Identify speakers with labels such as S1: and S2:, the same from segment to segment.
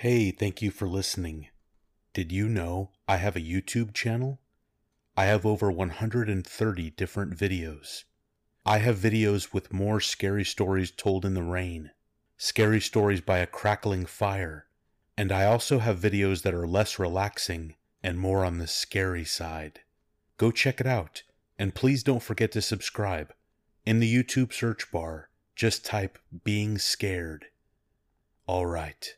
S1: Hey, thank you for listening. Did you know I have a YouTube channel? I have over 130 different videos. I have videos with more scary stories told in the rain, scary stories by a crackling fire, and I also have videos that are less relaxing and more on the scary side. Go check it out, and please don't forget to subscribe. In the YouTube search bar, just type being scared. All right.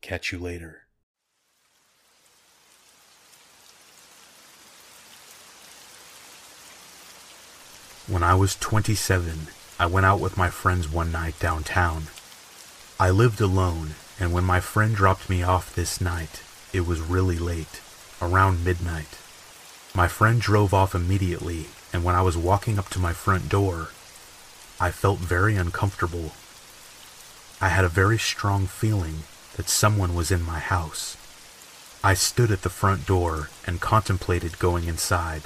S1: Catch you later. When I was 27, I went out with my friends one night downtown. I lived alone, and when my friend dropped me off this night, it was really late, around midnight. My friend drove off immediately, and when I was walking up to my front door, I felt very uncomfortable. I had a very strong feeling that someone was in my house. I stood at the front door and contemplated going inside,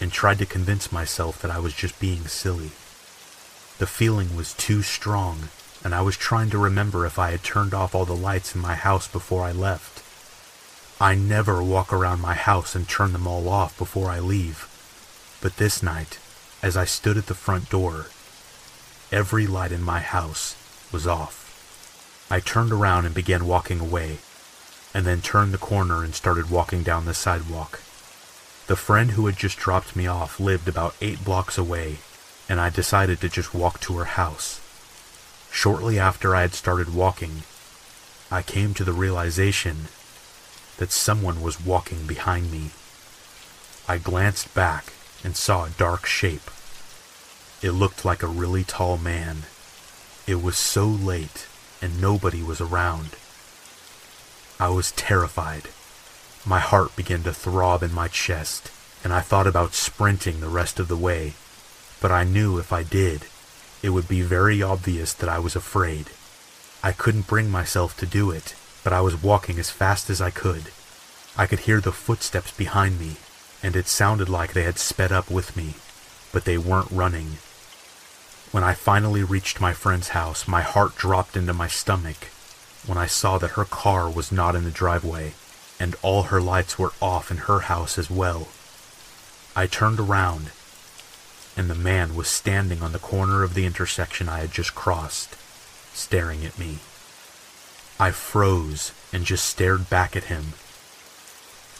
S1: and tried to convince myself that I was just being silly. The feeling was too strong, and I was trying to remember if I had turned off all the lights in my house before I left. I never walk around my house and turn them all off before I leave, but this night, as I stood at the front door, every light in my house was off. I turned around and began walking away, and then turned the corner and started walking down the sidewalk. The friend who had just dropped me off lived about eight blocks away, and I decided to just walk to her house. Shortly after I had started walking, I came to the realization that someone was walking behind me. I glanced back and saw a dark shape. It looked like a really tall man. It was so late and nobody was around. I was terrified. My heart began to throb in my chest, and I thought about sprinting the rest of the way, but I knew if I did, it would be very obvious that I was afraid. I couldn't bring myself to do it, but I was walking as fast as I could. I could hear the footsteps behind me, and it sounded like they had sped up with me, but they weren't running. When I finally reached my friend's house, my heart dropped into my stomach when I saw that her car was not in the driveway, and all her lights were off in her house as well. I turned around, and the man was standing on the corner of the intersection I had just crossed, staring at me. I froze and just stared back at him.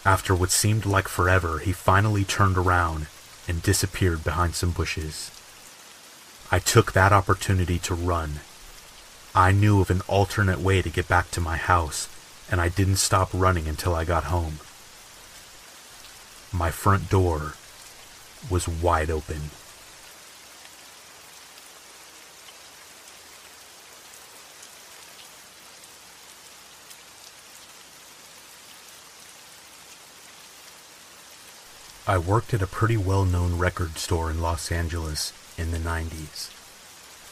S1: After what seemed like forever, he finally turned around and disappeared behind some bushes. I took that opportunity to run. I knew of an alternate way to get back to my house, and I didn't stop running until I got home. My front door was wide open. I worked at a pretty well known record store in Los Angeles in the 90s.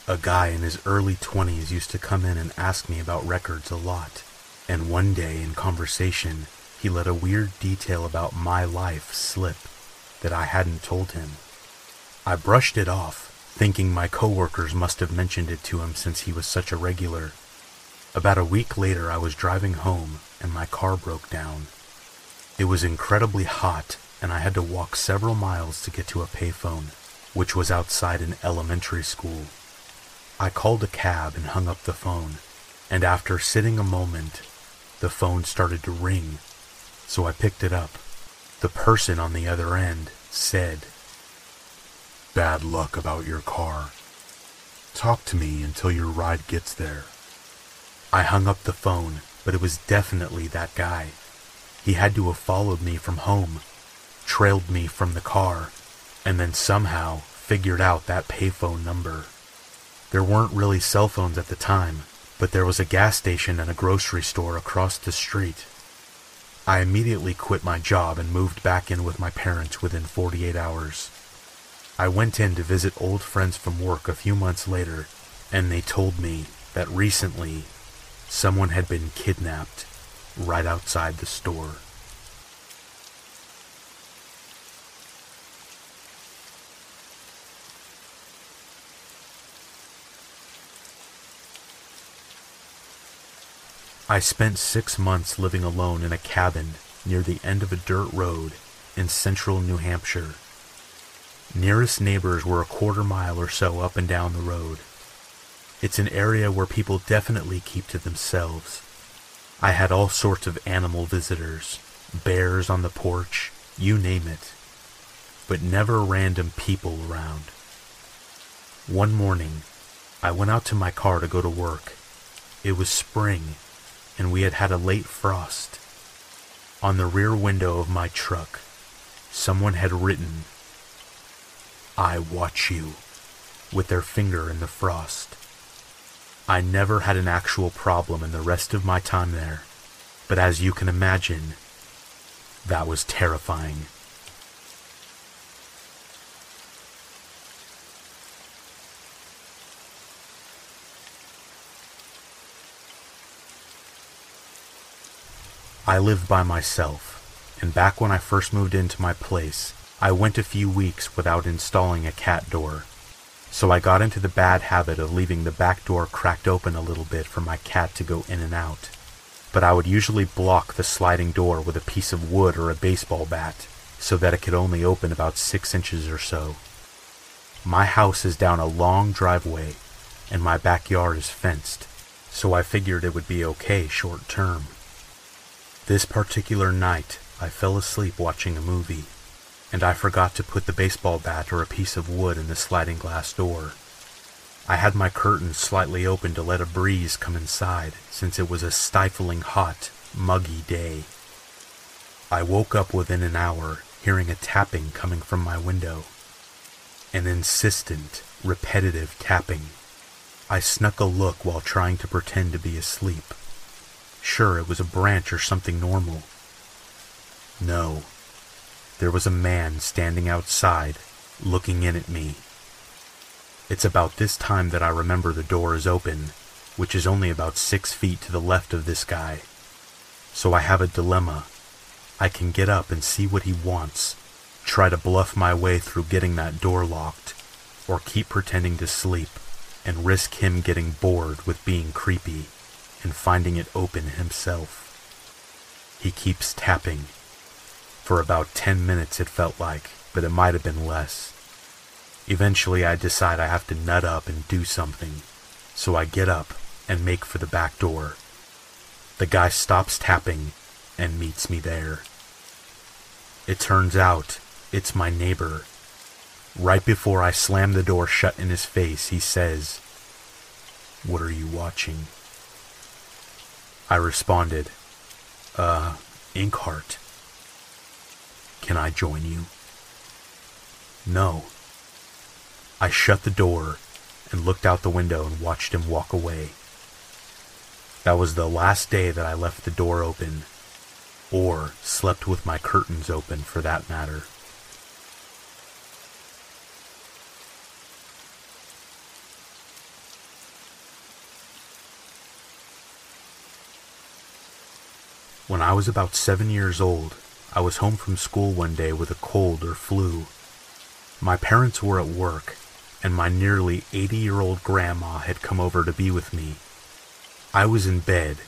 S1: A guy in his early 20s used to come in and ask me about records a lot, and one day in conversation, he let a weird detail about my life slip that I hadn't told him. I brushed it off, thinking my coworkers must have mentioned it to him since he was such a regular. About a week later, I was driving home and my car broke down. It was incredibly hot, and I had to walk several miles to get to a payphone which was outside an elementary school. I called a cab and hung up the phone, and after sitting a moment, the phone started to ring, so I picked it up. The person on the other end said, Bad luck about your car. Talk to me until your ride gets there. I hung up the phone, but it was definitely that guy. He had to have followed me from home, trailed me from the car, and then somehow figured out that payphone number. There weren't really cell phones at the time, but there was a gas station and a grocery store across the street. I immediately quit my job and moved back in with my parents within 48 hours. I went in to visit old friends from work a few months later, and they told me that recently someone had been kidnapped right outside the store. I spent six months living alone in a cabin near the end of a dirt road in central New Hampshire. Nearest neighbors were a quarter mile or so up and down the road. It's an area where people definitely keep to themselves. I had all sorts of animal visitors, bears on the porch, you name it, but never random people around. One morning, I went out to my car to go to work. It was spring, and we had had a late frost. On the rear window of my truck, someone had written, I watch you, with their finger in the frost. I never had an actual problem in the rest of my time there, but as you can imagine, that was terrifying. I lived by myself, and back when I first moved into my place, I went a few weeks without installing a cat door. So I got into the bad habit of leaving the back door cracked open a little bit for my cat to go in and out. But I would usually block the sliding door with a piece of wood or a baseball bat so that it could only open about six inches or so. My house is down a long driveway and my backyard is fenced, so I figured it would be okay short term. This particular night, I fell asleep watching a movie, and I forgot to put the baseball bat or a piece of wood in the sliding glass door. I had my curtains slightly open to let a breeze come inside, since it was a stifling hot, muggy day. I woke up within an hour, hearing a tapping coming from my window. An insistent, repetitive tapping. I snuck a look while trying to pretend to be asleep. Sure, it was a branch or something normal. No. There was a man standing outside, looking in at me. It's about this time that I remember the door is open, which is only about six feet to the left of this guy. So I have a dilemma. I can get up and see what he wants, try to bluff my way through getting that door locked, or keep pretending to sleep and risk him getting bored with being creepy and finding it open himself. He keeps tapping. For about ten minutes it felt like, but it might have been less. Eventually I decide I have to nut up and do something, so I get up and make for the back door. The guy stops tapping and meets me there. It turns out it's my neighbor. Right before I slam the door shut in his face, he says, What are you watching? I responded, Uh, Inkheart. Can I join you? No. I shut the door and looked out the window and watched him walk away. That was the last day that I left the door open, or slept with my curtains open for that matter. Was about seven years old, I was home from school one day with a cold or flu. My parents were at work, and my nearly 80 year old grandma had come over to be with me. I was in bed,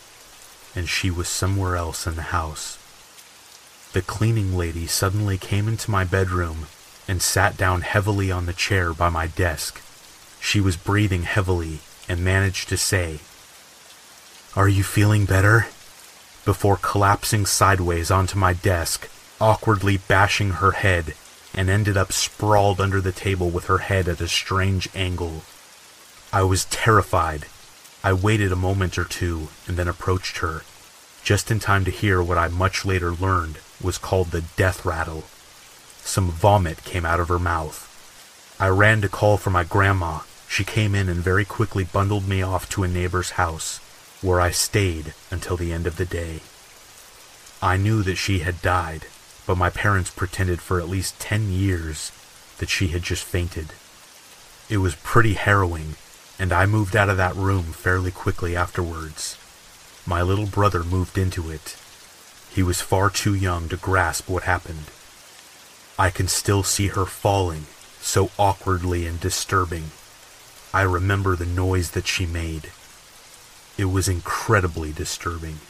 S1: and she was somewhere else in the house. The cleaning lady suddenly came into my bedroom and sat down heavily on the chair by my desk. She was breathing heavily and managed to say, Are you feeling better? Before collapsing sideways onto my desk, awkwardly bashing her head, and ended up sprawled under the table with her head at a strange angle. I was terrified. I waited a moment or two and then approached her, just in time to hear what I much later learned was called the death rattle. Some vomit came out of her mouth. I ran to call for my grandma. She came in and very quickly bundled me off to a neighbor's house where I stayed until the end of the day. I knew that she had died, but my parents pretended for at least ten years that she had just fainted. It was pretty harrowing, and I moved out of that room fairly quickly afterwards. My little brother moved into it. He was far too young to grasp what happened. I can still see her falling, so awkwardly and disturbing. I remember the noise that she made. It was incredibly disturbing.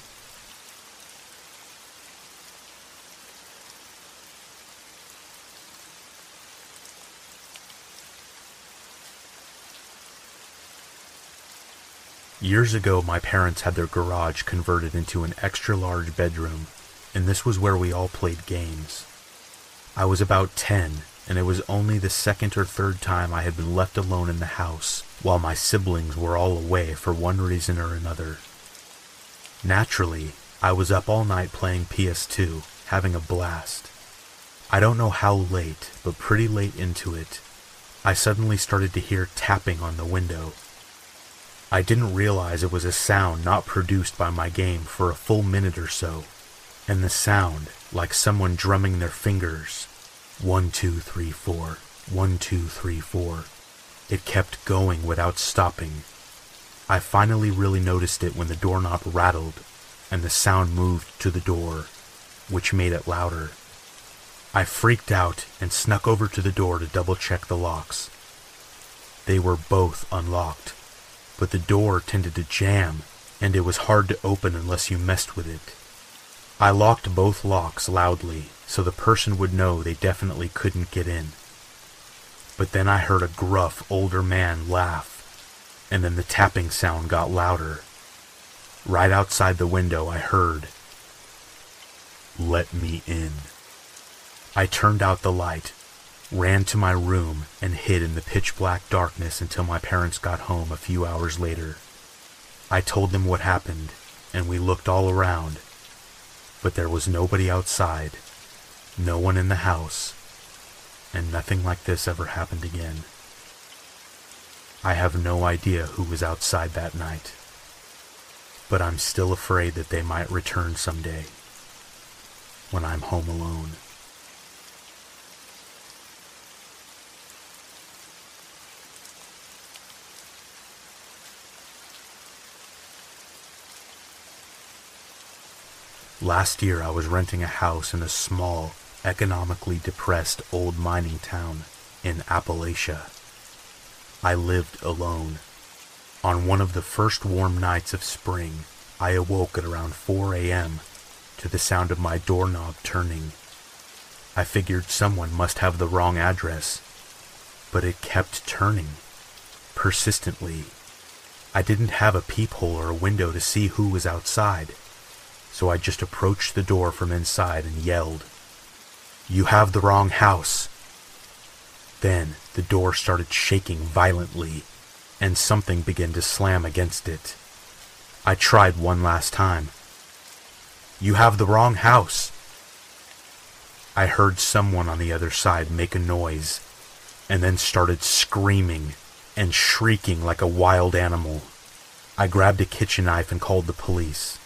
S1: Years ago, my parents had their garage converted into an extra large bedroom, and this was where we all played games. I was about 10, and it was only the second or third time I had been left alone in the house while my siblings were all away for one reason or another. Naturally, I was up all night playing PS2, having a blast. I don't know how late, but pretty late into it, I suddenly started to hear tapping on the window. I didn't realize it was a sound not produced by my game for a full minute or so, and the sound, like someone drumming their fingers, one, two, three, four, one, two, three, four, it kept going without stopping. I finally really noticed it when the doorknob rattled and the sound moved to the door, which made it louder. I freaked out and snuck over to the door to double check the locks. They were both unlocked but the door tended to jam, and it was hard to open unless you messed with it. I locked both locks loudly so the person would know they definitely couldn't get in. But then I heard a gruff older man laugh, and then the tapping sound got louder. Right outside the window I heard, Let me in. I turned out the light ran to my room and hid in the pitch black darkness until my parents got home a few hours later. I told them what happened, and we looked all around, but there was nobody outside, no one in the house, and nothing like this ever happened again. I have no idea who was outside that night, but I'm still afraid that they might return someday when I'm home alone. Last year I was renting a house in a small, economically depressed old mining town in Appalachia. I lived alone. On one of the first warm nights of spring, I awoke at around 4 a.m. to the sound of my doorknob turning. I figured someone must have the wrong address, but it kept turning, persistently. I didn't have a peephole or a window to see who was outside so I just approached the door from inside and yelled, You have the wrong house. Then the door started shaking violently, and something began to slam against it. I tried one last time. You have the wrong house. I heard someone on the other side make a noise, and then started screaming and shrieking like a wild animal. I grabbed a kitchen knife and called the police.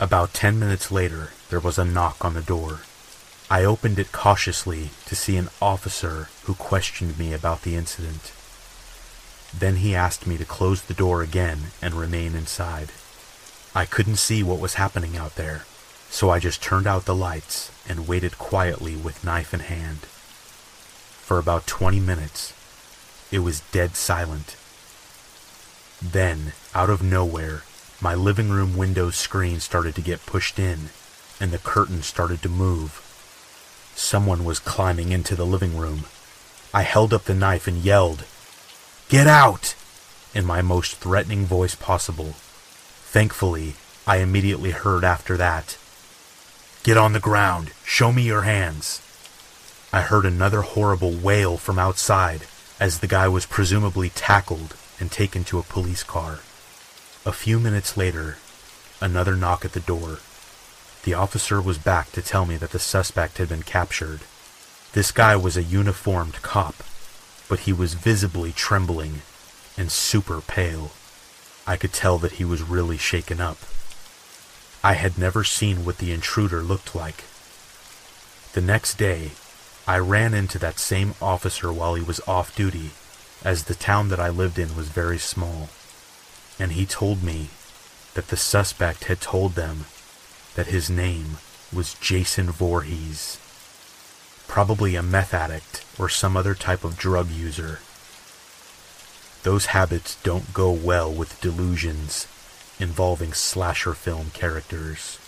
S1: About ten minutes later, there was a knock on the door. I opened it cautiously to see an officer who questioned me about the incident. Then he asked me to close the door again and remain inside. I couldn't see what was happening out there, so I just turned out the lights and waited quietly with knife in hand. For about 20 minutes, it was dead silent. Then, out of nowhere, my living room window screen started to get pushed in, and the curtain started to move. Someone was climbing into the living room. I held up the knife and yelled, Get out! in my most threatening voice possible. Thankfully, I immediately heard after that, Get on the ground! Show me your hands! I heard another horrible wail from outside as the guy was presumably tackled and taken to a police car. A few minutes later, another knock at the door. The officer was back to tell me that the suspect had been captured. This guy was a uniformed cop, but he was visibly trembling and super pale. I could tell that he was really shaken up. I had never seen what the intruder looked like. The next day, I ran into that same officer while he was off duty, as the town that I lived in was very small and he told me that the suspect had told them that his name was Jason Voorhees, probably a meth addict or some other type of drug user. Those habits don't go well with delusions involving slasher film characters.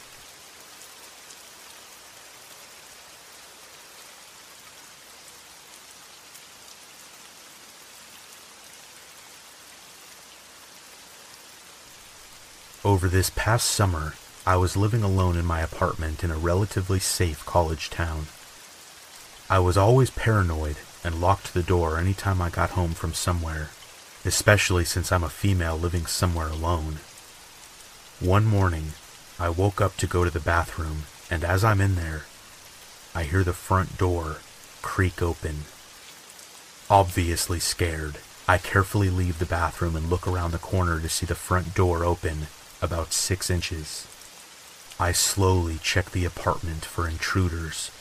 S1: Over this past summer, I was living alone in my apartment in a relatively safe college town. I was always paranoid and locked the door anytime I got home from somewhere, especially since I'm a female living somewhere alone. One morning, I woke up to go to the bathroom, and as I'm in there, I hear the front door creak open. Obviously scared, I carefully leave the bathroom and look around the corner to see the front door open about six inches. I slowly check the apartment for intruders,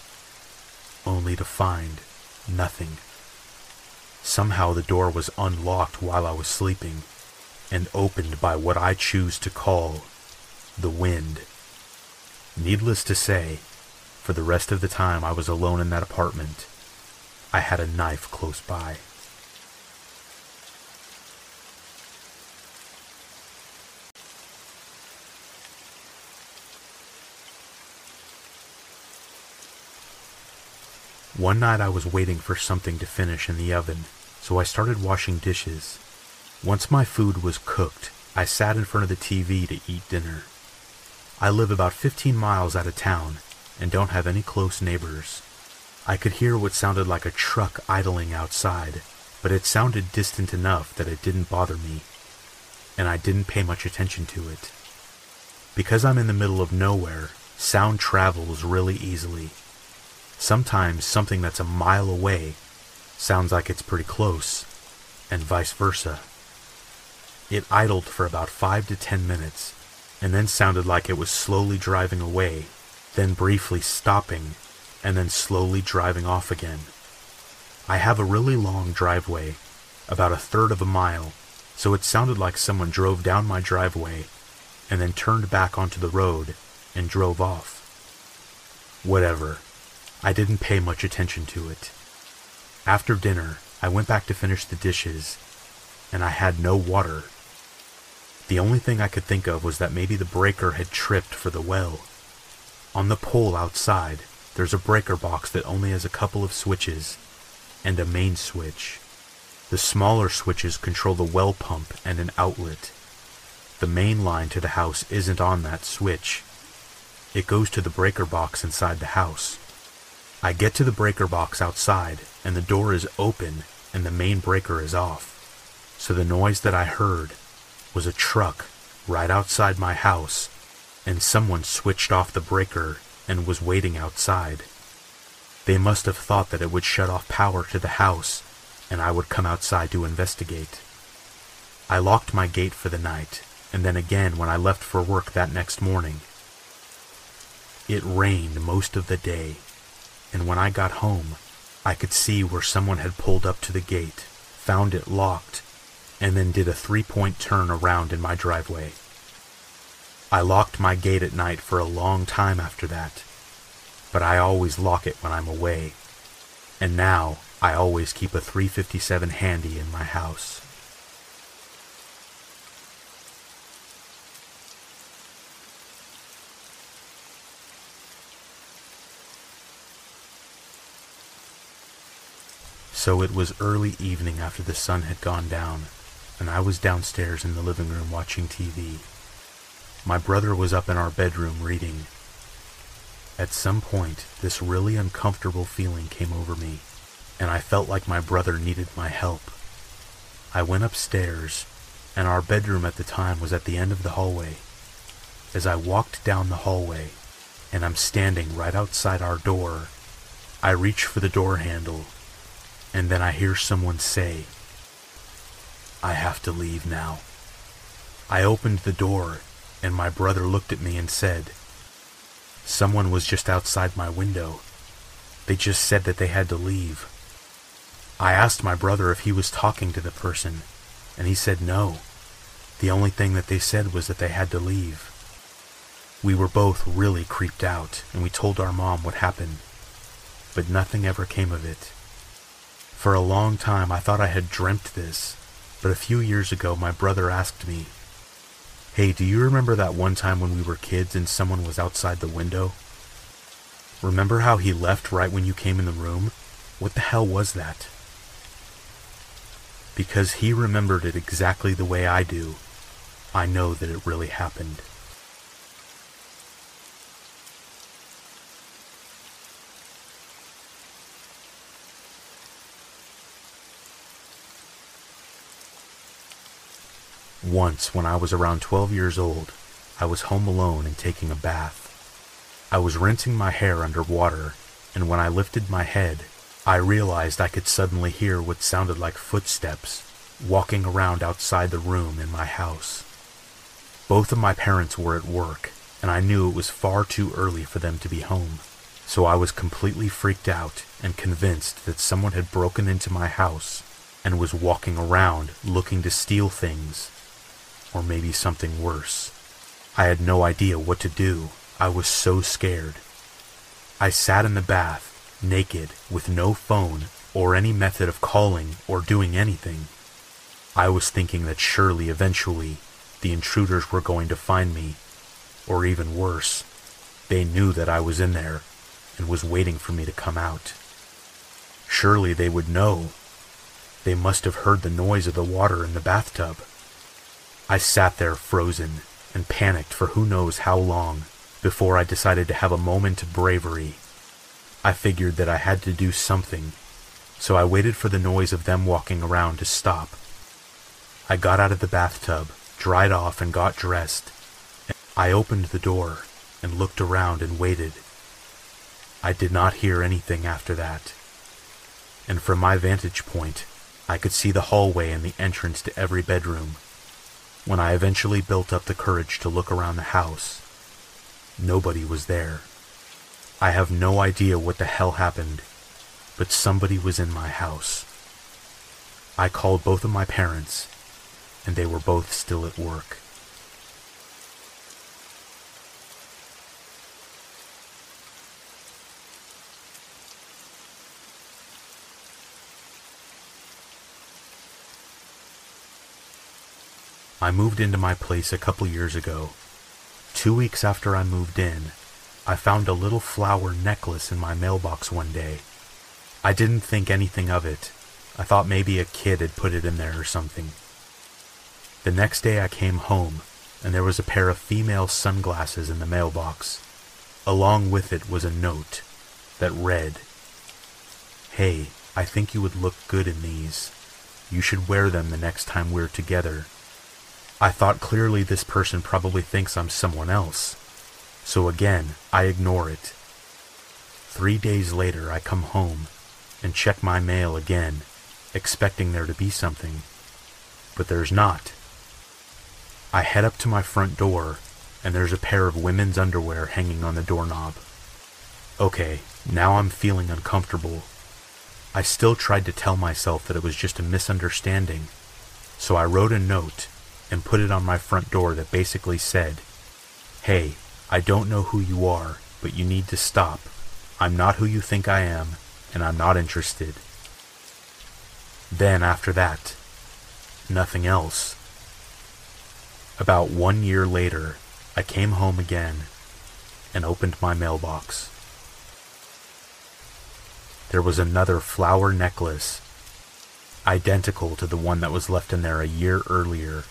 S1: only to find nothing. Somehow the door was unlocked while I was sleeping and opened by what I choose to call the wind. Needless to say, for the rest of the time I was alone in that apartment, I had a knife close by. One night I was waiting for something to finish in the oven, so I started washing dishes. Once my food was cooked, I sat in front of the TV to eat dinner. I live about 15 miles out of town and don't have any close neighbors. I could hear what sounded like a truck idling outside, but it sounded distant enough that it didn't bother me, and I didn't pay much attention to it. Because I'm in the middle of nowhere, sound travels really easily, Sometimes something that's a mile away sounds like it's pretty close, and vice versa. It idled for about five to ten minutes, and then sounded like it was slowly driving away, then briefly stopping, and then slowly driving off again. I have a really long driveway, about a third of a mile, so it sounded like someone drove down my driveway and then turned back onto the road and drove off. Whatever. I didn't pay much attention to it. After dinner, I went back to finish the dishes, and I had no water. The only thing I could think of was that maybe the breaker had tripped for the well. On the pole outside, there's a breaker box that only has a couple of switches and a main switch. The smaller switches control the well pump and an outlet. The main line to the house isn't on that switch. It goes to the breaker box inside the house. I get to the breaker box outside, and the door is open and the main breaker is off. So the noise that I heard was a truck right outside my house, and someone switched off the breaker and was waiting outside. They must have thought that it would shut off power to the house, and I would come outside to investigate. I locked my gate for the night, and then again when I left for work that next morning. It rained most of the day, and when I got home, I could see where someone had pulled up to the gate, found it locked, and then did a three-point turn around in my driveway. I locked my gate at night for a long time after that, but I always lock it when I'm away, and now I always keep a 357 handy in my house. So it was early evening after the sun had gone down, and I was downstairs in the living room watching TV. My brother was up in our bedroom reading. At some point, this really uncomfortable feeling came over me, and I felt like my brother needed my help. I went upstairs, and our bedroom at the time was at the end of the hallway. As I walked down the hallway, and I'm standing right outside our door, I reach for the door handle and then I hear someone say, I have to leave now. I opened the door, and my brother looked at me and said, Someone was just outside my window. They just said that they had to leave. I asked my brother if he was talking to the person, and he said no. The only thing that they said was that they had to leave. We were both really creeped out, and we told our mom what happened, but nothing ever came of it. For a long time I thought I had dreamt this, but a few years ago my brother asked me, Hey, do you remember that one time when we were kids and someone was outside the window? Remember how he left right when you came in the room? What the hell was that? Because he remembered it exactly the way I do, I know that it really happened. Once, when I was around 12 years old, I was home alone and taking a bath. I was rinsing my hair under water, and when I lifted my head, I realized I could suddenly hear what sounded like footsteps walking around outside the room in my house. Both of my parents were at work, and I knew it was far too early for them to be home, so I was completely freaked out and convinced that someone had broken into my house and was walking around looking to steal things or maybe something worse. I had no idea what to do. I was so scared. I sat in the bath, naked, with no phone or any method of calling or doing anything. I was thinking that surely eventually the intruders were going to find me, or even worse, they knew that I was in there and was waiting for me to come out. Surely they would know. They must have heard the noise of the water in the bathtub. I sat there frozen and panicked for who knows how long before I decided to have a moment of bravery. I figured that I had to do something, so I waited for the noise of them walking around to stop. I got out of the bathtub, dried off, and got dressed. I opened the door and looked around and waited. I did not hear anything after that. And from my vantage point, I could see the hallway and the entrance to every bedroom. When I eventually built up the courage to look around the house, nobody was there. I have no idea what the hell happened, but somebody was in my house. I called both of my parents, and they were both still at work. I moved into my place a couple years ago. Two weeks after I moved in, I found a little flower necklace in my mailbox one day. I didn't think anything of it. I thought maybe a kid had put it in there or something. The next day I came home, and there was a pair of female sunglasses in the mailbox. Along with it was a note that read, Hey, I think you would look good in these. You should wear them the next time we're together. I thought clearly this person probably thinks I'm someone else. So again, I ignore it. Three days later, I come home and check my mail again, expecting there to be something. But there's not. I head up to my front door, and there's a pair of women's underwear hanging on the doorknob. Okay, now I'm feeling uncomfortable. I still tried to tell myself that it was just a misunderstanding, so I wrote a note and put it on my front door that basically said, Hey, I don't know who you are, but you need to stop. I'm not who you think I am, and I'm not interested. Then, after that, nothing else. About one year later, I came home again and opened my mailbox. There was another flower necklace, identical to the one that was left in there a year earlier.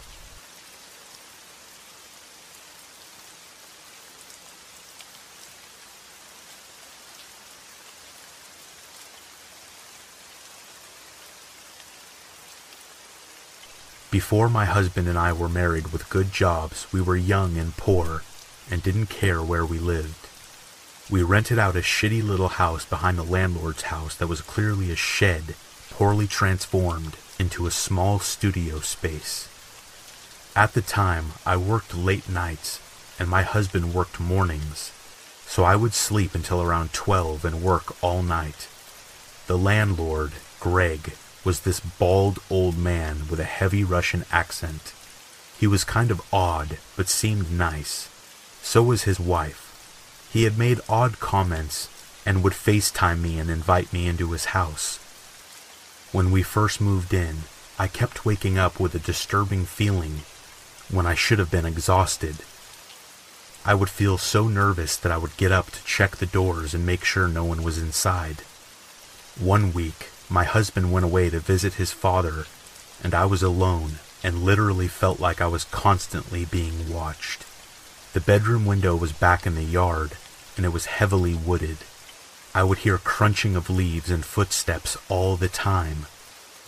S1: Before my husband and I were married with good jobs, we were young and poor and didn't care where we lived. We rented out a shitty little house behind the landlord's house that was clearly a shed, poorly transformed into a small studio space. At the time, I worked late nights and my husband worked mornings, so I would sleep until around 12 and work all night. The landlord, Greg, was this bald old man with a heavy Russian accent. He was kind of odd, but seemed nice. So was his wife. He had made odd comments and would FaceTime me and invite me into his house. When we first moved in, I kept waking up with a disturbing feeling, when I should have been exhausted. I would feel so nervous that I would get up to check the doors and make sure no one was inside. One week, my husband went away to visit his father, and I was alone and literally felt like I was constantly being watched. The bedroom window was back in the yard, and it was heavily wooded. I would hear crunching of leaves and footsteps all the time.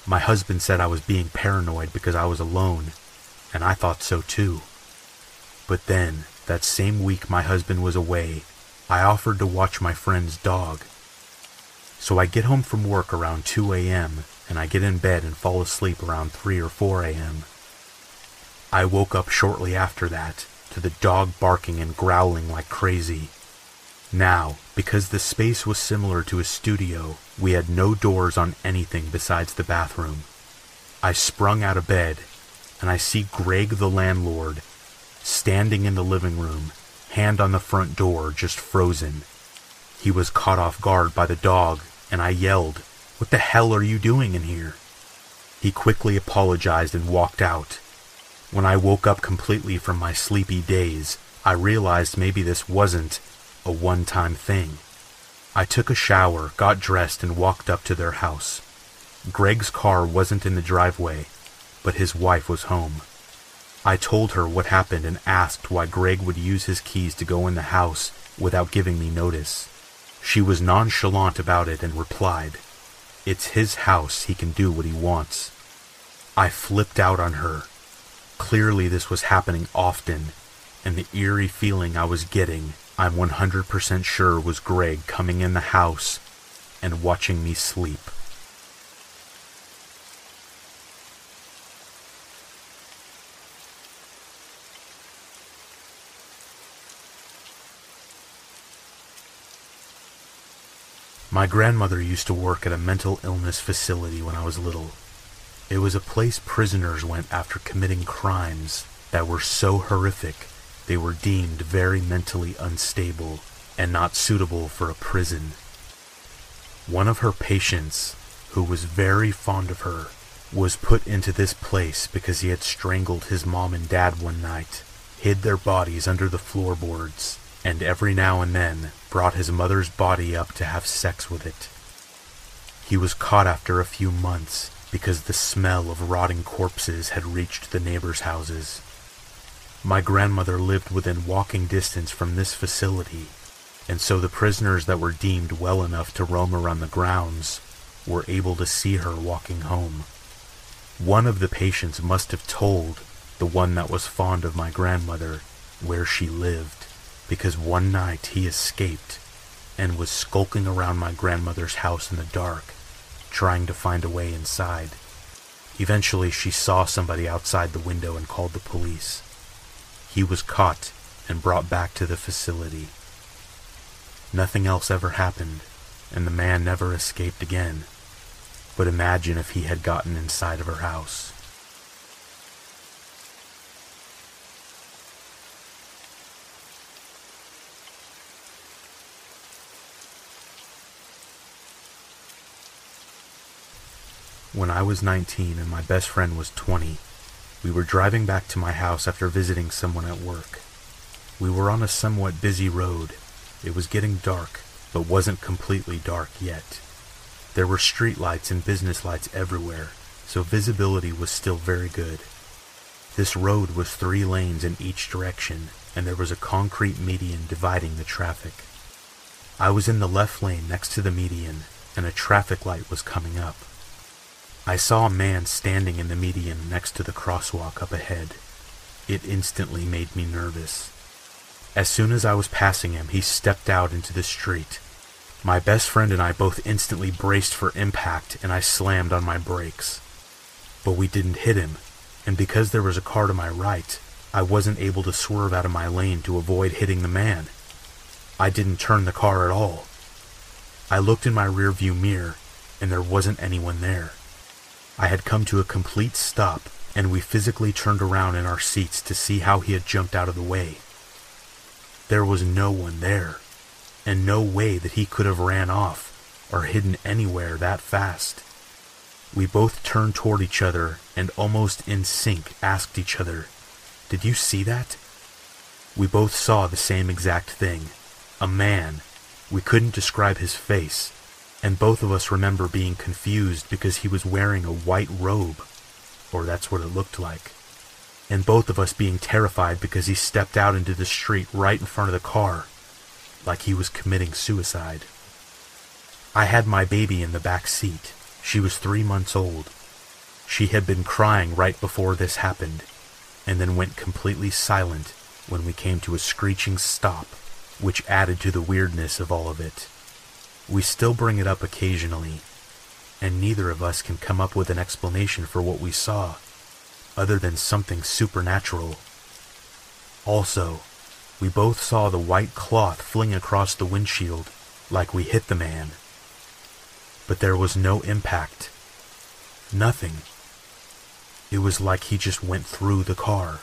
S1: My husband said I was being paranoid because I was alone, and I thought so too. But then, that same week my husband was away, I offered to watch my friend's dog. So I get home from work around 2 a.m., and I get in bed and fall asleep around 3 or 4 a.m. I woke up shortly after that to the dog barking and growling like crazy. Now, because the space was similar to a studio, we had no doors on anything besides the bathroom. I sprung out of bed, and I see Greg the landlord standing in the living room, hand on the front door, just frozen. He was caught off guard by the dog, and I yelled, What the hell are you doing in here? He quickly apologized and walked out. When I woke up completely from my sleepy daze, I realized maybe this wasn't a one time thing. I took a shower, got dressed, and walked up to their house. Greg's car wasn't in the driveway, but his wife was home. I told her what happened and asked why Greg would use his keys to go in the house without giving me notice. She was nonchalant about it and replied, It's his house, he can do what he wants. I flipped out on her. Clearly, this was happening often, and the eerie feeling I was getting, I'm 100% sure was Greg coming in the house and watching me sleep. My grandmother used to work at a mental illness facility when I was little. It was a place prisoners went after committing crimes that were so horrific they were deemed very mentally unstable and not suitable for a prison. One of her patients, who was very fond of her, was put into this place because he had strangled his mom and dad one night, hid their bodies under the floorboards, and every now and then brought his mother's body up to have sex with it. He was caught after a few months because the smell of rotting corpses had reached the neighbors' houses. My grandmother lived within walking distance from this facility, and so the prisoners that were deemed well enough to roam around the grounds were able to see her walking home. One of the patients must have told the one that was fond of my grandmother where she lived because one night he escaped and was skulking around my grandmother's house in the dark, trying to find a way inside. Eventually, she saw somebody outside the window and called the police. He was caught and brought back to the facility. Nothing else ever happened, and the man never escaped again. But imagine if he had gotten inside of her house. When I was 19 and my best friend was 20, we were driving back to my house after visiting someone at work. We were on a somewhat busy road. It was getting dark, but wasn't completely dark yet. There were street lights and business lights everywhere, so visibility was still very good. This road was three lanes in each direction, and there was a concrete median dividing the traffic. I was in the left lane next to the median, and a traffic light was coming up. I saw a man standing in the median next to the crosswalk up ahead. It instantly made me nervous. As soon as I was passing him, he stepped out into the street. My best friend and I both instantly braced for impact, and I slammed on my brakes. But we didn't hit him, and because there was a car to my right, I wasn't able to swerve out of my lane to avoid hitting the man. I didn't turn the car at all. I looked in my rearview mirror, and there wasn't anyone there. I had come to a complete stop, and we physically turned around in our seats to see how he had jumped out of the way. There was no one there, and no way that he could have ran off or hidden anywhere that fast. We both turned toward each other and almost in sync asked each other, Did you see that? We both saw the same exact thing. A man. We couldn't describe his face, and both of us remember being confused because he was wearing a white robe, or that's what it looked like. And both of us being terrified because he stepped out into the street right in front of the car, like he was committing suicide. I had my baby in the back seat. She was three months old. She had been crying right before this happened, and then went completely silent when we came to a screeching stop, which added to the weirdness of all of it. We still bring it up occasionally, and neither of us can come up with an explanation for what we saw, other than something supernatural. Also, we both saw the white cloth fling across the windshield like we hit the man. But there was no impact. Nothing. It was like he just went through the car.